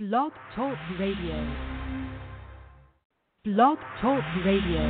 Blog Talk Radio. Blog Talk Radio.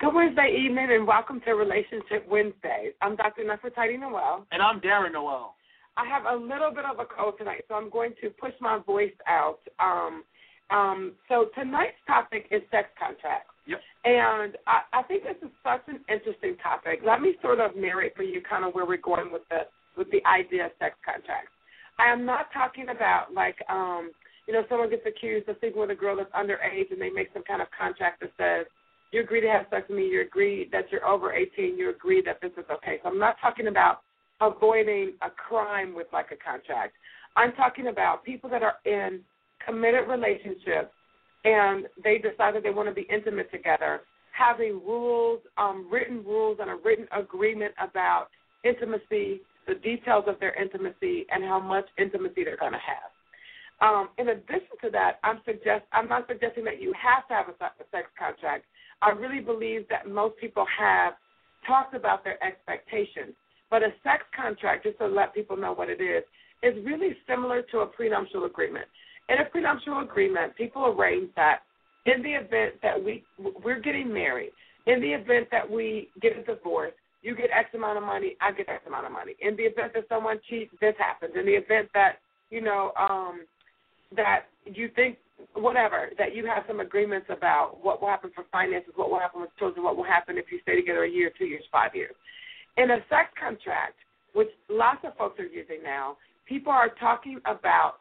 Good Wednesday evening and welcome to Relationship Wednesday. I'm Dr. Nefertiti Nowell. And I'm Darren Nowell. I have a little bit of a cold tonight, so I'm going to push my voice out. Um, um, so tonight's topic is sex contracts. Yep. And I, I think this is such an interesting topic. Let me sort of narrate for you kind of where we're going with the with the idea of sex contracts. I am not talking about like um, you know, someone gets accused of sleeping with a girl that's underage and they make some kind of contract that says you agree to have sex with me, you agree that you're over 18, you agree that this is okay. So I'm not talking about avoiding a crime with like a contract. I'm talking about people that are in committed relationships and they decide that they want to be intimate together, having rules, um, written rules, and a written agreement about intimacy, the details of their intimacy, and how much intimacy they're going to have. Um, in addition to that, I'm suggest I'm not suggesting that you have to have a, sex contract. I really believe that most people have talked about their expectations, but a sex contract, just to let people know what it is, is really similar to a prenuptial agreement. In a prenuptial agreement, people arrange that in the event that we we're getting married, in the event that we get a divorce, you get X amount of money, I get X amount of money. In the event that someone cheats, this happens. In the event that you know um, that you think whatever that you have some agreements about what will happen for finances, what will happen with children, what will happen if you stay together a year, two years, five years. In a sex contract, which lots of folks are using now, people are talking about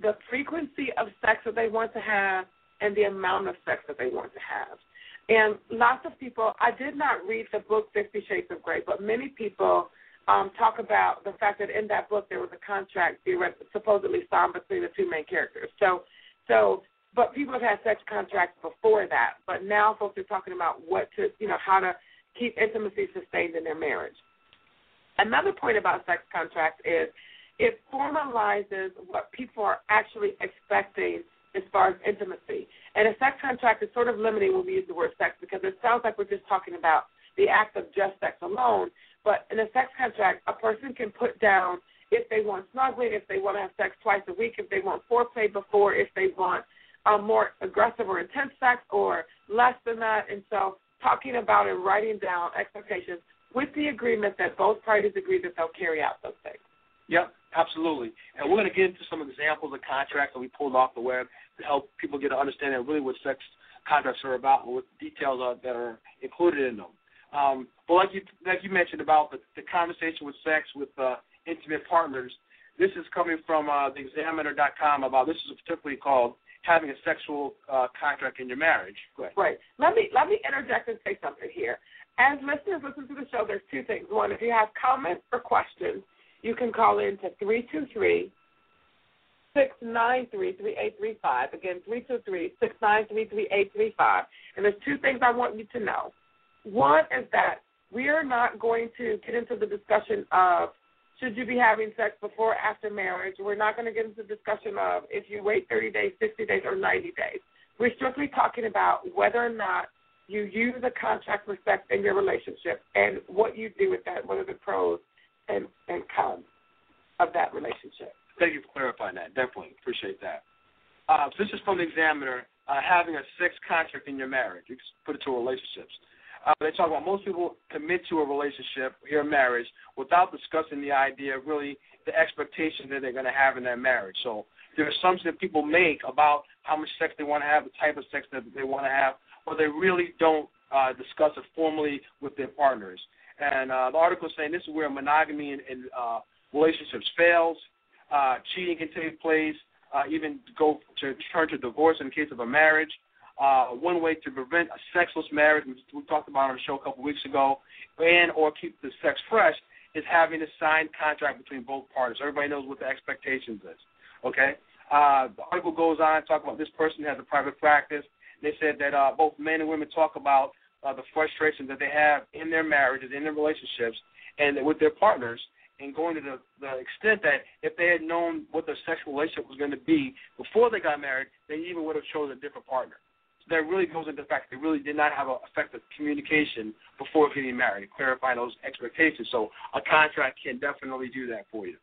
the frequency of sex that they want to have and the amount of sex that they want to have. And lots of people, I did not read the book Fifty Shades of Grey, but many people um, talk about the fact that in that book there was a contract supposedly signed between the two main characters. So, so, but people have had sex contracts before that, but now folks are talking about what to, you know, how to keep intimacy sustained in their marriage. Another point about sex contracts is it formalizes what people are actually expecting as far as intimacy. And a sex contract is sort of limiting when we use the word sex because it sounds like we're just talking about the act of just sex alone. But in a sex contract, a person can put down if they want snuggling, if they want to have sex twice a week, if they want foreplay before, if they want um, more aggressive or intense sex, or less than that. And so, talking about and writing down expectations with the agreement that both parties agree that they'll carry out those things. Yep, absolutely. And we're going to get into some examples of contracts that we pulled off the web to help people get an understanding of really what sex contracts are about and what details are, that are included in them. Um, but like you like you mentioned about the, the conversation with sex with uh, intimate partners, this is coming from uh, theexaminer.com about this is particularly called having a sexual uh, contract in your marriage. Right. Let me let me interject and say something here. As listeners listen to the show, there's two things. One, if you have comments or questions, you can call in to three two three six nine three three eight three five. Again, three two three six nine three three eight three five. And there's two things I want you to know. One is that we are not going to get into the discussion of should you be having sex before or after marriage. We're not going to get into the discussion of if you wait 30 days, 60 days, or 90 days. We're strictly talking about whether or not you use a contract for sex in your relationship and what you do with that, what are the pros and, and cons of that relationship. Thank you for clarifying that. Definitely appreciate that. Uh, this is from the examiner, uh, having a sex contract in your marriage. You can put it to relationships. Uh, they talk about most people commit to a relationship or a marriage without discussing the idea really the expectations that they're going to have in that marriage. So there are assumptions that people make about how much sex they want to have, the type of sex that they want to have, but they really don't uh, discuss it formally with their partners. And uh, the article is saying this is where monogamy in, in uh, relationships fails. Uh, cheating can take place, uh, even go to turn to divorce in the case of a marriage. Uh, one way to prevent a sexless marriage, which we talked about on the show a couple weeks ago, and or keep the sex fresh, is having a signed contract between both parties. Everybody knows what the expectations is. Okay. Uh, the article goes on talk about this person has a private practice. They said that uh, both men and women talk about uh, the frustrations that they have in their marriages, in their relationships, and with their partners, and going to the, the extent that if they had known what their sexual relationship was going to be before they got married, they even would have chosen a different partner. So that really goes into the fact they really did not have an effective communication before getting married, clarifying those expectations. So a contract can definitely do that for you.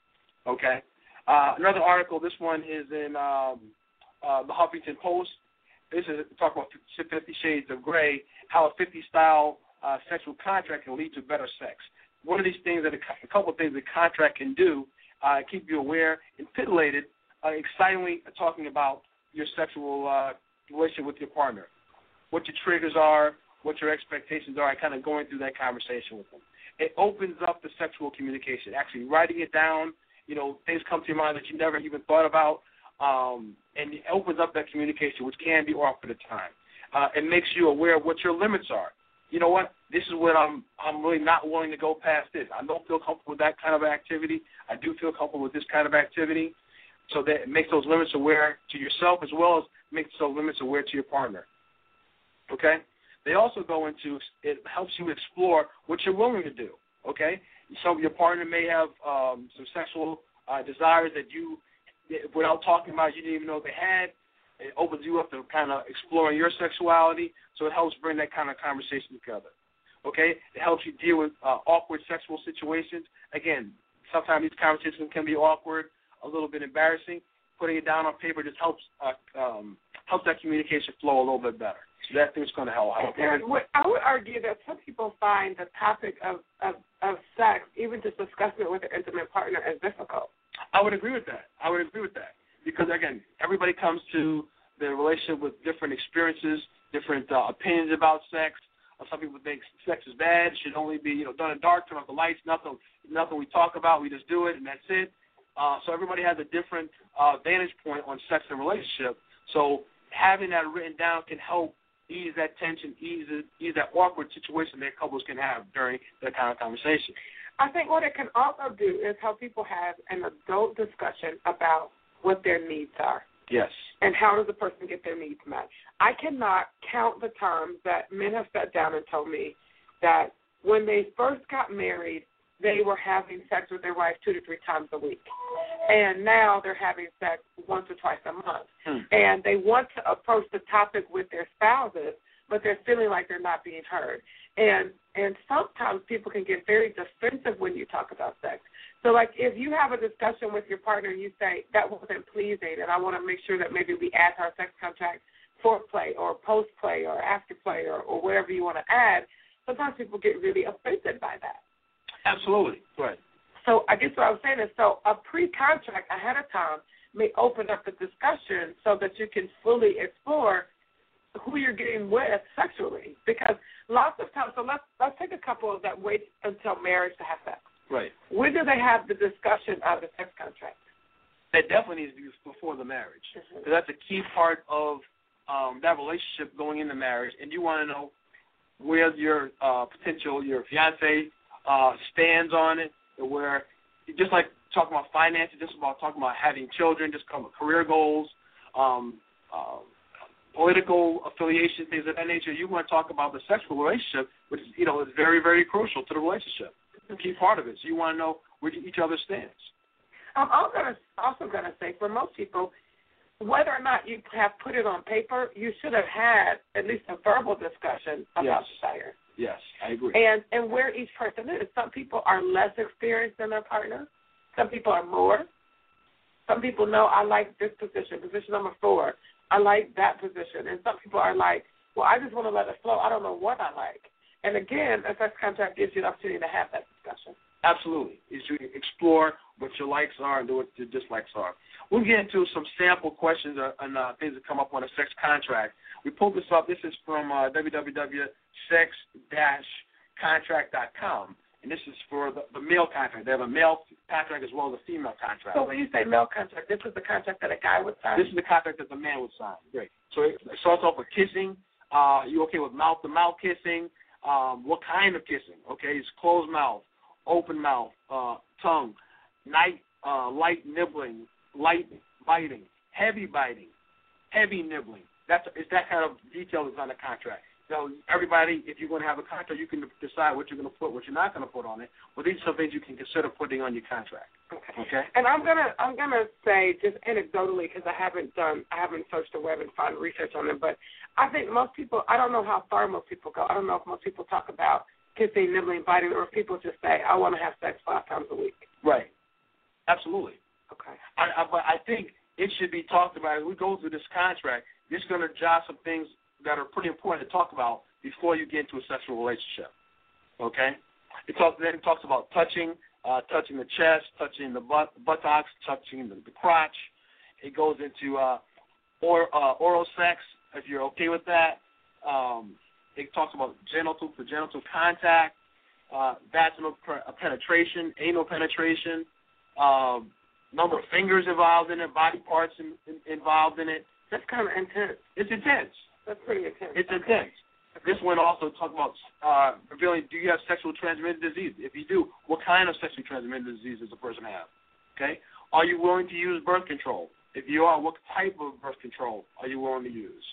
Okay. Uh, another article. This one is in um, uh, the Huffington Post. This is talk about Fifty Shades of Grey, how a 50 style uh, sexual contract can lead to better sex. One of these things that a, a couple of things the contract can do, uh, keep you aware and titillated, uh, excitingly talking about your sexual uh, relationship with your partner, what your triggers are, what your expectations are, and kind of going through that conversation with them. It opens up the sexual communication. Actually, writing it down, you know, things come to your mind that you never even thought about, um, and it opens up that communication, which can be awkward at times. Uh, it makes you aware of what your limits are. You know what? This is what I'm. I'm really not willing to go past this. I don't feel comfortable with that kind of activity. I do feel comfortable with this kind of activity. So that it makes those limits aware to yourself as well as makes those limits aware to your partner. Okay? They also go into it helps you explore what you're willing to do. Okay? Some your partner may have um, some sexual uh, desires that you, without talking about, you didn't even know they had. It opens you up to kind of exploring your sexuality, so it helps bring that kind of conversation together. Okay, it helps you deal with uh, awkward sexual situations. Again, sometimes these conversations can be awkward, a little bit embarrassing. Putting it down on paper just helps uh, um, helps that communication flow a little bit better. So that thing's going to help. And I would argue that some people find the topic of, of, of sex, even just discussing it with their intimate partner, as difficult. I would agree with that. I would agree with that because again, everybody comes to their relationship with different experiences, different uh, opinions about sex. Uh, some people think sex is bad, should only be you know done in dark, turn off the lights, nothing, nothing we talk about, we just do it and that's it. Uh, so everybody has a different uh, vantage point on sex and relationship. So having that written down can help ease that tension, ease ease that awkward situation that couples can have during that kind of conversation. I think what it can also do is help people have an adult discussion about what their needs are. Yes. And how does a person get their needs met? I cannot count the times that men have sat down and told me that when they first got married, they were having sex with their wife two to three times a week. And now they're having sex once or twice a month. Hmm. And they want to approach the topic with their spouses, but they're feeling like they're not being heard. And and sometimes people can get very defensive when you talk about sex. So like if you have a discussion with your partner and you say that wasn't pleasing and I want to make sure that maybe we add to our sex contract foreplay or post play or after play or, or whatever you want to add, sometimes people get really offended by that. Absolutely. Right. So I guess what I was saying is so a pre contract ahead of time may open up the discussion so that you can fully explore who you're getting with sexually. Because lots of times so let's let's take a couple that wait until marriage to have sex. Right. When do they have the discussion of the sex contract? That definitely needs to be before the marriage. Because mm-hmm. that's a key part of um, that relationship going into marriage. And you want to know where your uh, potential, your fiance uh, stands on it, where just like talking about finances, just about talking about having children, just talking about career goals, um, uh, political affiliation, things of that nature. You want to talk about the sexual relationship, which you know is very, very crucial to the relationship a key part of it. So you want to know where each other stands. I'm also going to say for most people, whether or not you have put it on paper, you should have had at least a verbal discussion about yes. desire. Yes, I agree. And and where each person is. Some people are less experienced than their partner. Some people are more. Some people know I like this position, position number four. I like that position. And some people are like, well, I just want to let it flow. I don't know what I like. And again, a sex contract gives you an opportunity to have that discussion. Absolutely. Is to explore what your likes are and what your dislikes are. We'll get into some sample questions and uh, things that come up on a sex contract. We pulled this up. This is from uh, www.sex-contract.com. And this is for the, the male contract. They have a male contract as well as a female contract. So when you say male contract, this is the contract that a guy would sign? This is the contract that the man would sign. Great. So it starts off with kissing. Uh, you okay with mouth-to-mouth kissing? Um, what kind of kissing? Okay, it's closed mouth, open mouth, uh, tongue, night, uh, light nibbling, light biting, heavy biting, heavy nibbling. That's it's that kind of detail that's on the contract. So everybody, if you're going to have a contract, you can decide what you're going to put, what you're not going to put on it. Well, these are things you can consider putting on your contract. Okay. Okay. And I'm gonna I'm gonna say just anecdotally because I haven't done I haven't searched the web and found research on them, but I think most people I don't know how far most people go. I don't know if most people talk about kissing, nibbling, biting, or if people just say I want to have sex five times a week. Right. Absolutely. Okay. I, I, but I think it should be talked about as we go through this contract. It's going to jot some things that are pretty important to talk about before you get into a sexual relationship. Okay? It talks then it talks about touching, uh, touching the chest, touching the butt, buttocks, touching the, the crotch. It goes into uh, or, uh, oral sex if you're okay with that. Um, it talks about genital to genital contact, uh, vaginal uh, penetration, anal penetration, um, number of fingers involved in it, body parts in, in, involved in it. That's kind of intense. It's intense. That's pretty intense. It's intense. This one also talks about uh, revealing do you have sexual transmitted disease? If you do, what kind of sexually transmitted disease does the person have? Okay? Are you willing to use birth control? If you are, what type of birth control are you willing to use?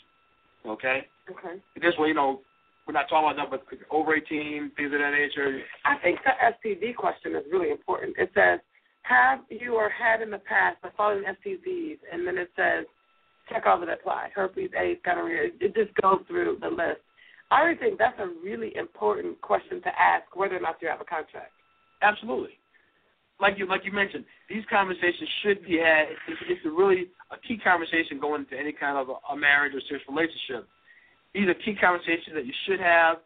Okay? Okay. This way, you know, we're not talking about that, but over 18, things of that nature. I think the STD question is really important. It says, have you or had in the past the following STDs? And then it says, check all that apply. Herpes, AIDS, gonorrhea. It just goes through the list. I really think that's a really important question to ask whether or not you have a contract. Absolutely. Like you like you mentioned, these conversations should be had. It's, it's a really a key conversation going into any kind of a, a marriage or serious relationship. These are key conversations that you should have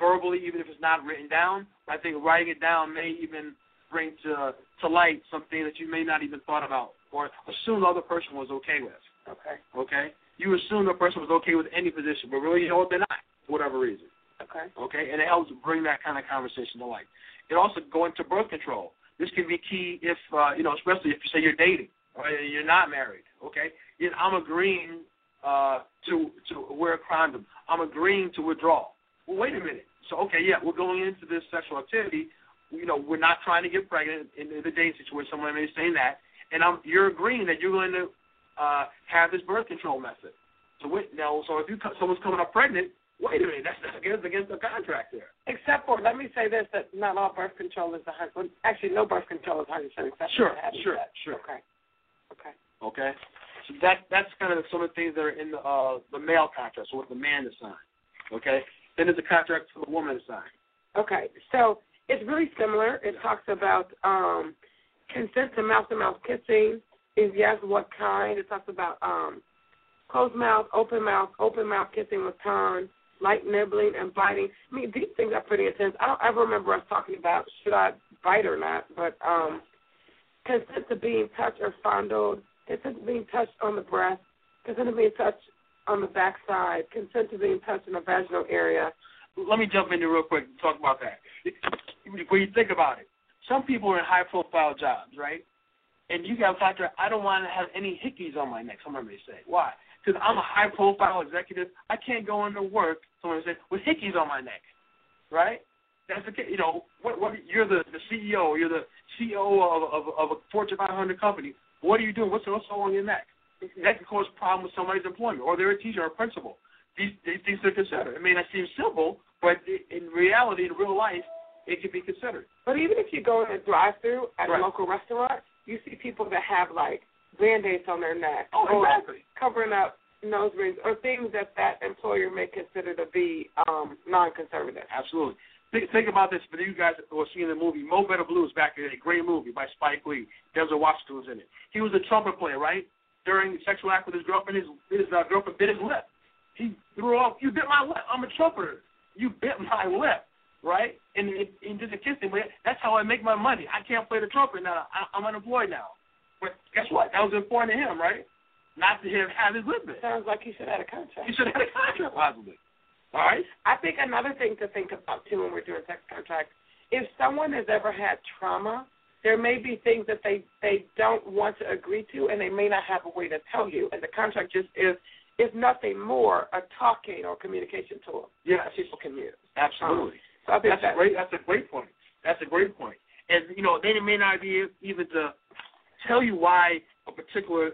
verbally, even if it's not written down. I think writing it down may even bring to to light something that you may not even thought about or assume the other person was okay with. Okay. Okay. You assume the person was okay with any position, but really you know what they're not, for whatever reason. Okay. Okay, and it helps bring that kind of conversation to light. It also go into birth control. This can be key if uh, you know, especially if you say you're dating or you're not married. Okay, know, I'm agreeing uh, to to wear a condom. I'm agreeing to withdraw. Well, wait a minute. So okay, yeah, we're going into this sexual activity. You know, we're not trying to get pregnant in, the dating situation. Someone may say that, and I'm you're agreeing that you're going to uh, have this birth control method. So now, so if you someone's coming up pregnant, wait a minute, that's against against the contract there. Except for, let me say this: that not all birth control is a hundred. Actually, no birth control is hundred percent acceptable. Sure, sure, sure. Okay. Okay. Okay. So that that's kind of some of the things that are in the uh, the male contract, so what the man is sign. Okay. Then there's a contract for the woman to sign. Okay. So it's really similar. It talks about um, consent to mouth to mouth kissing. Is yes, what kind? It talks about um, closed mouth, open mouth, open mouth kissing with tongue, light nibbling and biting. I mean, these things are pretty intense. I don't ever remember us talking about should I bite or not, but um, consent to being touched or fondled, consent to being touched on the breast, consent to being touched on the backside, consent to being touched in the vaginal area. Let me jump in there real quick and talk about that. When you think about it, some people are in high profile jobs, right? And you got a factor, I don't want to have any hickeys on my neck, someone may say. Why? Because I'm a high profile executive. I can't go into work, someone may say, with hickeys on my neck, right? That's the case. You know, what, what, you're the, the CEO, you're the CEO of, of, of a Fortune 500 company. What are you doing? What's, what's on your neck? That can cause a problem with somebody's employment, or they're a teacher or a principal. These, these things are considered. It may not seem simple, but in reality, in real life, it can be considered. But even if you go in a drive-through at right. a local restaurant, you see people that have like band-aids on their neck, oh, or exactly. covering up nose rings, or things that that employer may consider to be um, non-conservative. Absolutely. Think, think about this for you guys who are seeing the movie Mo Better Blues back in the day. Great movie by Spike Lee. Denzel Washington was in it. He was a trumpet player, right? During sexual act with his girlfriend, his, his uh, girlfriend bit his lip. He threw off, you bit my lip. I'm a trumpeter. You bit my lip, right? And, and, and just a kissing, but that's how I make my money. I can't play the trumpet now. I, I'm unemployed now. But guess what? That was important to him, right? Not to him have his lip. Sounds like he should have had a contract. He should have had a contract, possibly. All right? I think another thing to think about too when we're doing sex contracts, if someone has ever had trauma, there may be things that they they don't want to agree to, and they may not have a way to tell you. And the contract just is, if nothing more, a talking or communication tool that people can use. Absolutely. So I think That's a great. That's a great point. That's a great point. And you know, they may not be even to tell you why a particular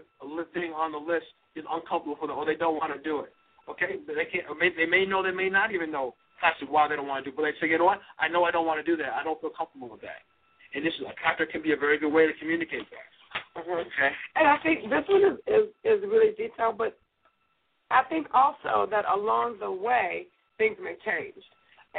thing on the list is uncomfortable for them, or they don't want to do it. Okay, they can't. Or may, they may know. They may not even know actually why they don't want to do. it. But they say, you know what? I know I don't want to do that. I don't feel comfortable with that. And this is a contract can be a very good way to communicate that. Mhm. Okay. And I think this one is, is is really detailed, but I think also that along the way things may change.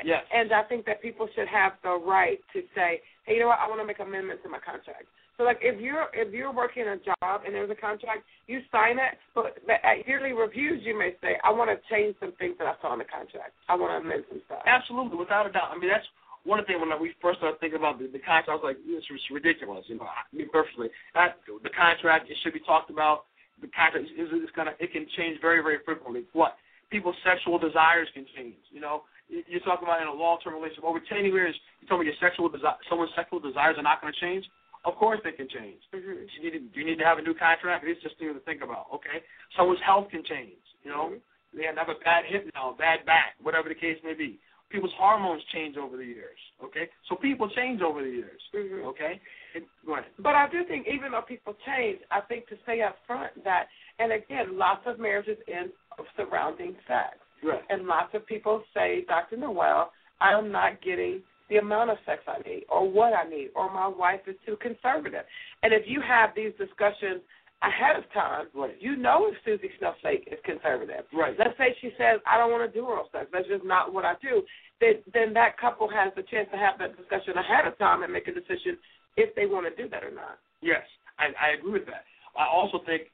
Yes. And I think that people should have the right to say, hey, you know what, I want to make amendments to my contract. So like if you're if you're working a job and there's a contract, you sign it, but at yearly reviews you may say, I want to change some things that I saw in the contract. I want to amend some stuff. Absolutely, without a doubt. I mean that's one of the things when we first started thinking about the, the contract, I was like, this is ridiculous. You know, I mean, personally, that, the contract it should be talked about. The contract is, is gonna it can change very very frequently. What people's sexual desires can change. You know, you're talking about in a long term relationship over ten years. You told me your sexual desire, someone's sexual desires are not going to change. Of course they can change. Mm-hmm. Do, you need to, do you need to have a new contract? It's just things to think about. Okay, someone's health can change. You know, mm-hmm. they have a bad hip now, bad back, whatever the case may be. People's hormones change over the years. Okay, so people change over the years. Mm-hmm. Okay, it, go ahead. But I do think even though people change, I think to say up front that, and again, lots of marriages end surrounding sex. Right. And lots of people say, Dr. Nowell, I'm not getting the amount of sex I need or what I need or my wife is too conservative. And if you have these discussions ahead of time, right. you know if Susie Snowflake is conservative. Right. Let's say she says, I don't want to do oral sex. That's just not what I do. Then, then that couple has the chance to have that discussion ahead of time and make a decision if they want to do that or not. Yes, I, I agree with that. I also think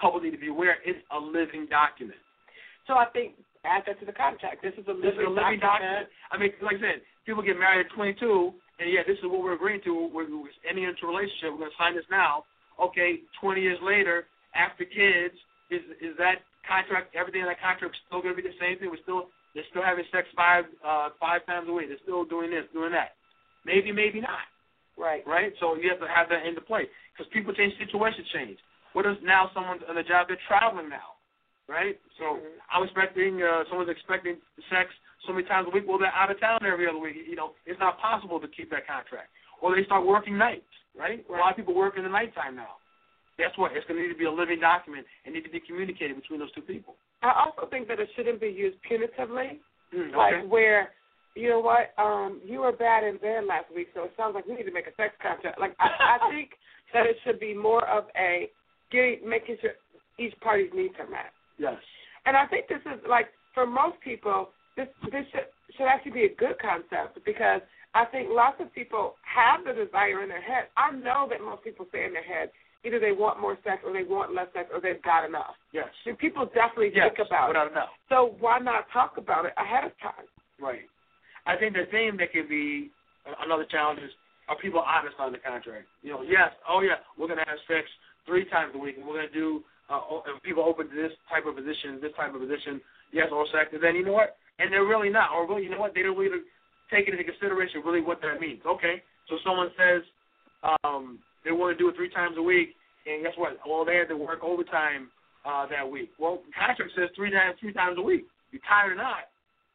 couples need to be aware it's a living document. So I think add that to the contract. This is a living, this is a living document. document. I mean, like I said, people get married at 22, and yeah, this is what we're agreeing to. We're, we're entering into a relationship. We're going to sign this now. Okay, 20 years later, after kids, is is that contract? Everything in that contract still going to be the same thing? We're still they're still having sex five uh, five times a week. They're still doing this, doing that. Maybe, maybe not. Right. Right. So you have to have that into play because people change, situations change. What if now someone's on the job? They're traveling now, right? So mm-hmm. I'm expecting uh, someone's expecting sex so many times a week. Well, they're out of town every other week. You know, it's not possible to keep that contract. Or they start working nights, right? right. A lot of people work in the nighttime now. Guess what? It's going to need to be a living document and need to be communicated between those two people. I also think that it shouldn't be used punitively, mm, okay. like where, you know what, um, you were bad in bed last week, so it sounds like we need to make a sex contract. Like I, I think that it should be more of a getting making sure each party's needs are met. Yes. And I think this is like for most people, this this should should actually be a good concept because I think lots of people have the desire in their head. I know that most people say in their head either they want more sex or they want less sex or they've got enough. Yes. And people definitely yes, think about without it. Doubt. So why not talk about it ahead of time? Right. I think the thing that could be uh, another challenge is are people honest on the contract? You know, yes, oh yeah, we're gonna have sex three times a week, and we're gonna do. Uh, and people open to this type of position, this type of position, yes, sex, and then you know what? And they're really not, or really, you know what? They don't really take into consideration really what that means. Okay, so someone says um, they want to do it three times a week, and guess what? Well, they had to work overtime uh, that week. Well, contract says three times, three times a week. You tired or not,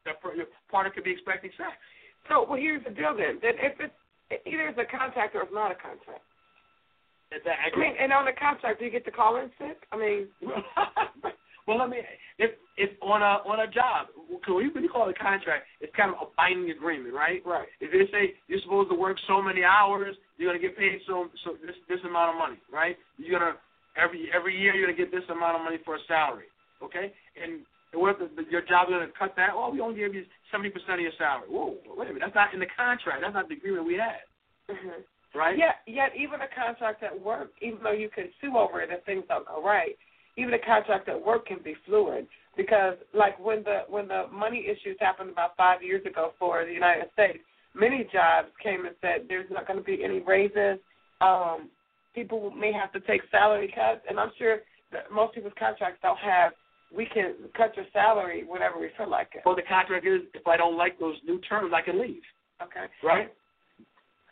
that partner could be expecting sex. So, well, here's the deal then. Then if it's either it's a contract or it's not a contract. I mean, and on the contract, do you get to call in sick? I mean, well, let me. If if on a on a job, when you, when you call it a contract, it's kind of a binding agreement, right? Right. If they say you're supposed to work so many hours, you're gonna get paid so so this this amount of money, right? You're gonna every every year you're gonna get this amount of money for a salary, okay? And what if the, your job is gonna cut that? Oh, we only give you seventy percent of your salary. Whoa, wait a minute, that's not in the contract. That's not the agreement we had. Mm-hmm. Right? Yeah, yet even a contract at work, even though you can sue over it if things don't go right, even a contract at work can be fluid because like when the when the money issues happened about five years ago for the United States, many jobs came and said there's not going to be any raises. Um, people may have to take salary cuts, and I'm sure that most people's contracts don't have. We can cut your salary whenever we feel like it. Well, the contract is if I don't like those new terms, I can leave. Okay. Right.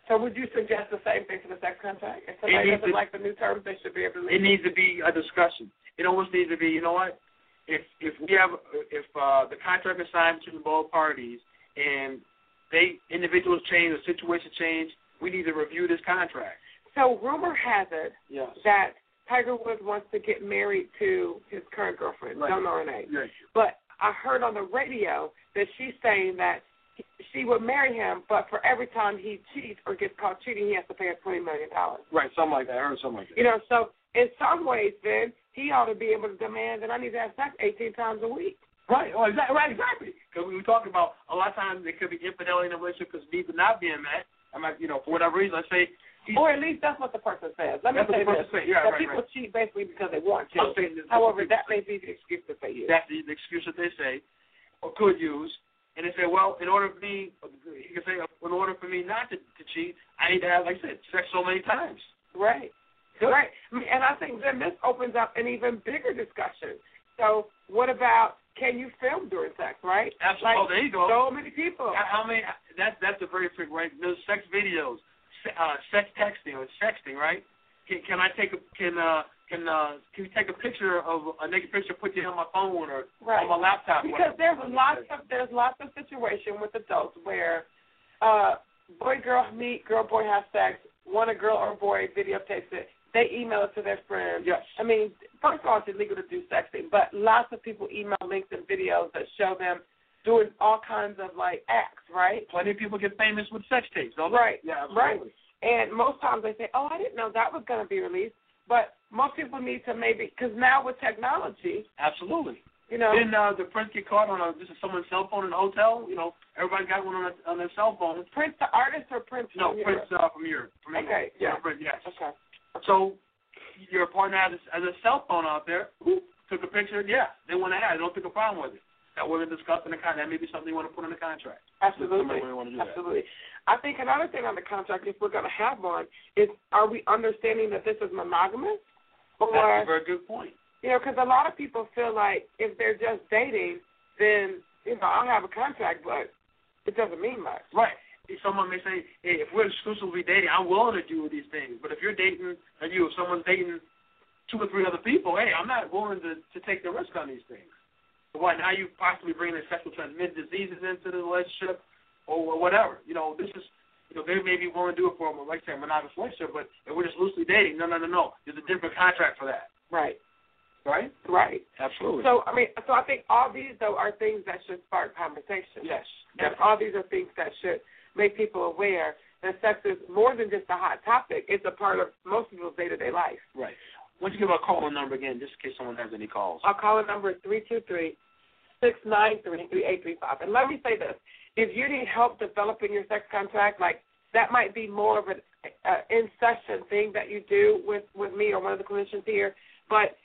So would you suggest the same thing for the sex contract? If somebody doesn't to, like the new terms, they should be able to leave. It needs to be a discussion. It almost needs to be, you know what? If if we have if uh, the contract is signed between both parties and they individuals change, the situation change, we need to review this contract. So rumor has it yes. that Tiger Woods wants to get married to his current girlfriend, right. Joan Renee. Right. But I heard on the radio that she's saying that she would marry him, but for every time he cheats or gets caught cheating, he has to pay her twenty million dollars. Right, something like that. or something like that. You know, so in some ways, then he ought to be able to demand that I need to have sex eighteen times a week. Right. Oh, exactly. Right. Exactly. Because we were talking about a lot of times it could be infidelity in a relationship because needs are not being met. I might, you know, for whatever reason, let's say. Or at least that's what the person says. Let me That's say what the this. person says. Yeah, that right, people right. cheat basically because they want I'm to. However, that may be the excuse that they use. That's the excuse that they say, or could use. And they say, well, in order for me, he can say, in order for me not to, to cheat, I need to have, like I said, sex so many times. Right. Right. And I think then this opens up an even bigger discussion. So what about can you film during sex, right? Absolutely. Like, oh, there you go. So many people. How, many? That's that's a very freak, right? Those sex videos, uh, sex texting or sexting, right? Can, can I take a can uh can uh can you take a picture of a naked picture, put it on my phone or Right. on my laptop? Because there's lots of there's lots of situation with adults where uh boy girl meet, girl boy have sex, one a girl or boy videotapes it, they email it to their friends. Yes. I mean, first of all, it's illegal to do sexting, but lots of people email links and videos that show them doing all kinds of like acts, right? Plenty of people get famous with sex tapes, don't they? Right, Yeah, right. And most times they say, "Oh, I didn't know that was going to be released." But most people need to maybe because now with technology, Absolutely. you know, Didn't uh, the prince get caught on a this is someone's cell phone in a hotel? You know, everybody got one on a, on their cell phone. Prince the artist or Prince No, from Prince Europe? uh, from Europe. From England. Okay, yeah. Prince, yes. Okay. So your partner has a, has a cell phone out there. Who took a picture? Yeah, they want to have. They don't take a problem with it. That wasn't discussed in the contract. That may be something you want to put in the contract. Absolutely. Somebody may want to do that. Absolutely. I think another thing on the contract, if we're going to have one, is are we understanding that this is monogamous? That's a very good point. you know, because a lot of people feel like if they're just dating, then, you know, I'll have a contract, but it doesn't mean much. Right. Someone may say, hey, if we're exclusively dating, I'm willing to do these things. But if you're dating, and you, if someone's dating two or three other people, hey, I'm not willing to, to take the risk on these things. So what, now you possibly bringing in sexual transmitted diseases into the relationship or whatever. You know, this is, you know, they may be willing to do it for, a like I say, a monogamous relationship, but if we're just loosely dating, no, no, no, no. There's a different contract for that. Right. Right? Right. Absolutely. So I mean, so I think all these though are things that should spark conversation. yes. And all these are things that should make people aware that sex is more than just a hot topic. It's a part of most people's day to day life. Right. Why don't you give our call number again, just in case someone has any calls? Our caller number is three two three six nine three three eight three five. And let me say this: if you need help developing your sex contract, like that might be more of an uh, in session thing that you do with with me or one of the clinicians here. But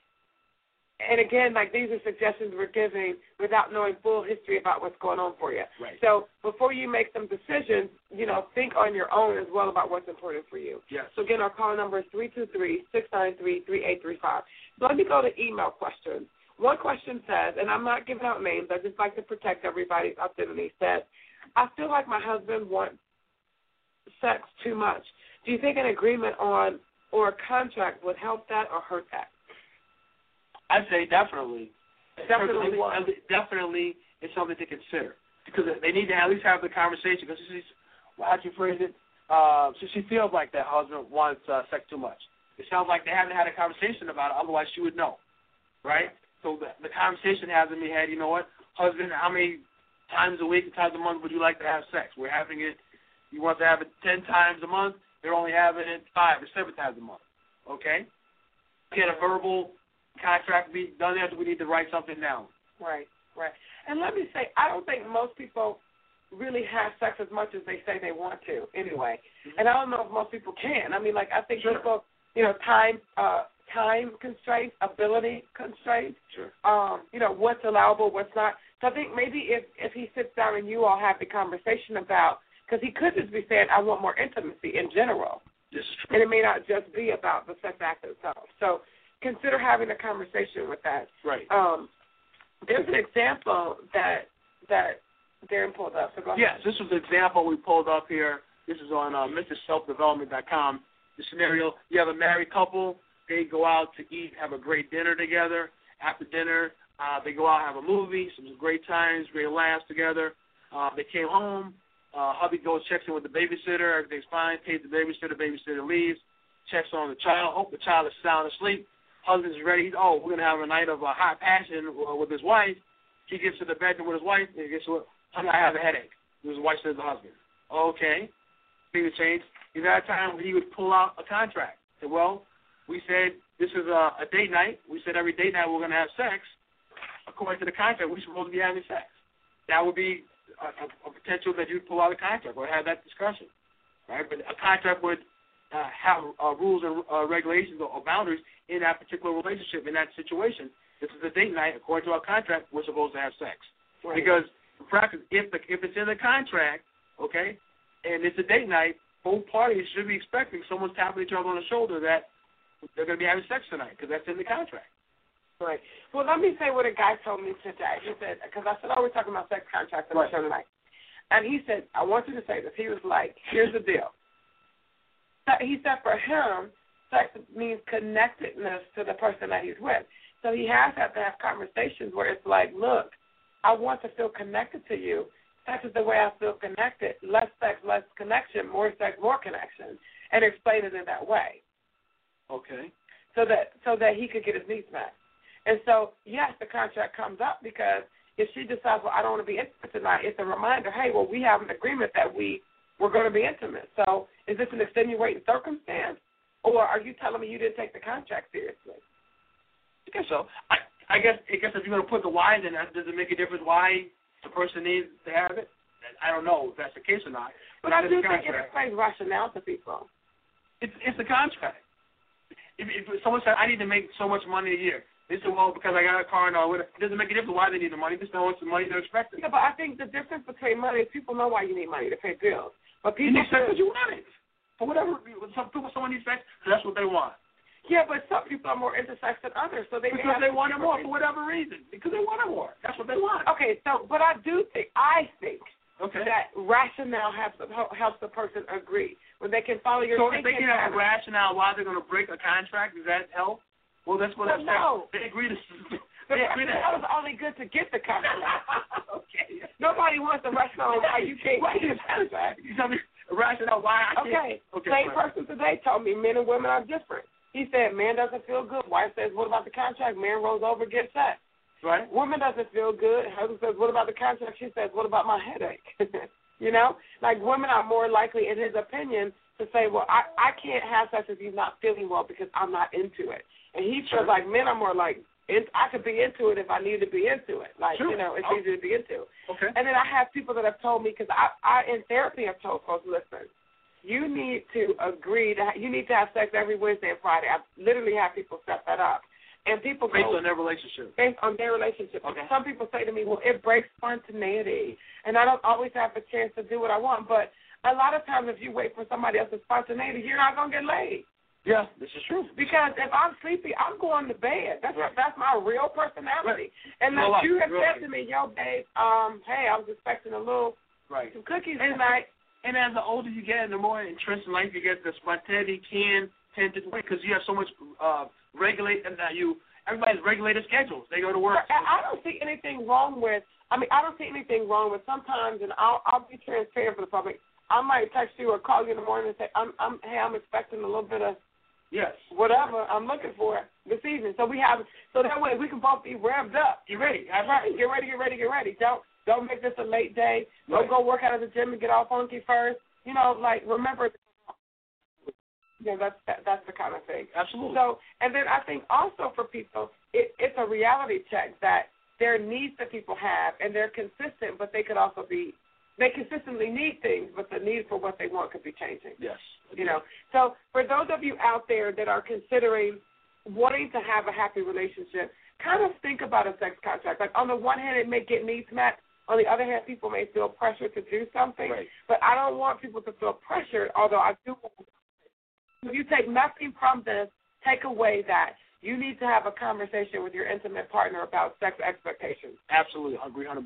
and again, like these are suggestions we're giving without knowing full history about what's going on for you. Right. So before you make some decisions, you know, think on your own as well about what's important for you. Yes. So again, our call number is three two three six nine three three eight three five. So let me go to email questions. One question says, and I'm not giving out names. I just like to protect everybody's identity. Says, I feel like my husband wants sex too much. Do you think an agreement on or a contract would help that or hurt that? I'd say definitely. Definitely? Definitely it's something to consider. Because they need to at least have the conversation. Because she's, well, how'd you phrase it? Uh, so she feels like that husband wants uh, sex too much. It sounds like they haven't had a conversation about it. Otherwise, she would know, right? So the, the conversation has in me head. You know what, husband? How many times a week, times a month would you like to have sex? We're having it. You want to have it ten times a month. They're only having it five or seven times a month. Okay. Can a verbal contract be done? Do we need to write something down? Right, right. And let me say, I don't think most people really have sex as much as they say they want to anyway. And I don't know if most people can. I mean, like I think Sure. people, you know, time uh time constraints, ability constraints, Sure. um, you know, what's allowable, what's not. So I think maybe if if he sits down and you all have the conversation about because he could just be saying, I want more intimacy in general. This is true. And it may not just be about the sex act itself. So consider having a conversation with that. Right. Um, there's an example that that Darren pulled up. So go ahead. Yes, this was an example we pulled up here. This is on uh, MrSelfDevelopment.com. The scenario: you have a married couple. They go out to eat, have a great dinner together. After dinner, uh, they go out, have a movie, some great times, great laughs together. Uh, they came home. Uh, hubby goes, checks in with the babysitter. Everything's fine. Pays the babysitter. Babysitter leaves. Checks on the child. Hope the child is sound asleep. Husband's ready. He's, oh, we're gonna have a night of uh, hot passion uh, with his wife. He gets to the bedroom with his wife. And he gets to, honey, I have a headache. His wife says to the husband, okay. Things change. He's at a time when he would pull out a contract. Say, well, we said this is a, a date night. We said every date night we're going to have sex. According to the contract, we're supposed to be having sex. that would be a, a, a potential that you'd pull out a contract or have that discussion, right? But a contract would uh, have uh, rules and uh, regulations or, or boundaries in that particular relationship, in that situation. This is a date night. According to our contract, we're supposed to have sex. Right. Because in practice, if the if it's in the contract, okay, and it's a date night, both parties should be expecting someone's tapping each other on the shoulder that they're going to be having sex tonight because that's in the contract. Right. Well, let me say what a guy told me today. He said, because I said, oh, we're talking about sex contracts on Right. the show tonight. And he said, I want you to say this. He was like, here's the deal. He said for him, sex means connectedness to the person that he's with. So he has had to have conversations where it's like, look, I want to feel connected to you. Sex is the way I feel connected. Less sex, less connection. More sex, more connection. And explain it in that way Okay. so that so that he could get his needs met. And so, yes, the contract comes up because if she decides, well, I don't want to be intimate tonight, it's a reminder, hey, well, we have an agreement that we we're going to be intimate. So, is this an extenuating circumstance, or are you telling me you didn't take the contract seriously? I guess so. I I guess I guess if you're going to put the why, then that, does it make a difference why the person needs to have it? I don't know if that's the case or not. But I it's do think it explains rationale to people. It's it's a contract. If, if someone said I need to make so much money a year, they said, well, because I got a car and all. It doesn't make a difference why they need the money. Just know it's the money they're expecting. Yeah, but I think the difference between money is people know why you need money to pay bills. But You people should- because you want it. For whatever, some people, someone needs sex, so that's what they want. yeah, but some people are more into sex than others, so they Because they want it more for whatever reason. Because they want it more. That's what they want. Okay, so but I do think I think Okay. that rationale helps helps the person agree when they can follow your thinking. So if they can have a rationale why they're going to break a contract, does that help? Well, that's what Well, I'm no. saying. They agree to. The They agree to. rationale is only good to get the contract. okay. Nobody wants the rationale why you can't Why get the contract. You tell me rationale why I can't. Okay. Okay. Same fine. person today told me men and women are different. He said man doesn't feel good. Wife says, What about the contract? Man rolls over, gets sex. Right. Woman doesn't feel good. Husband says, What about the contract? She says, What about my headache? you know? Like women are more likely in his opinion to say, Well, I, I can't have sex if he's not feeling well because I'm not into it. And he feels Sure. like men are more like in, I could be into it if I need to be into it. Like, Sure. you know, it's Oh. easy to be into. Okay. And then I have people that have told me because I, I in therapy have told folks, listen, you need to agree that you need to have sex every Wednesday and Friday. I literally have people set that up, and people Based go on their relationship. based on their relationship. Okay. Some people say to me, well, it breaks spontaneity, and I don't always have a chance to do what I want. But a lot of times, if you wait for somebody else's spontaneity, you're not gonna get laid. Yeah, this is true. Because if I'm sleepy, I'm going to bed. That's Right. that's my real personality. And Real like you have real said to me, yo, babe, um, hey, I was expecting a little Right. some cookies And- tonight. And as the older you get, and the more entrenched in life you get, the spontaneity can tend to because you have so much uh, regulate and uh, you everybody's regulated schedules. They go to work. I, I don't see anything wrong with. I mean, I don't see anything wrong with sometimes, and I'll I'll be transparent for the public. I might text you or call you in the morning and say, I'm I'm hey, I'm expecting a little bit of Yes. whatever I'm looking for this evening. So we have so that way we can both be revved up. You ready? That's right. Get ready, get ready, get ready. Don't don't make this a late day. Don't go work out at the gym and get all funky first. You know, like remember. You know, that's that, that's the kind of thing. Absolutely. So, and then I think also for people, it, it's a reality check that there are needs that people have, and they're consistent, but they could also be, they consistently need things, but the need for what they want could be changing. yes. You know, so for those of you out there that are considering wanting to have a happy relationship, kind of think about a sex contract. Like on the one hand, it may get needs met. On the other hand, people may feel pressured to do something. Right. But I don't want people to feel pressured, although I do want if you take nothing from this, take away that you need to have a conversation with your intimate partner about sex expectations. Absolutely. I agree 100%.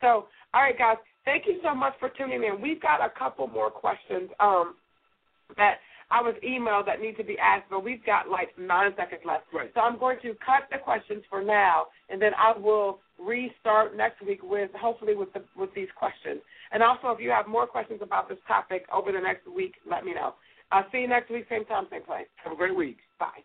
So, all right, guys, thank you so much for tuning in. We've got a couple more questions um, that I was emailed that need to be asked, but we've got like nine seconds left. Right. So I'm going to cut the questions for now, and then I will restart next week with hopefully with the with these questions. And also, if you have more questions about this topic over the next week, let me know. I'll see you next week, same time, same place. Have a great week. Bye.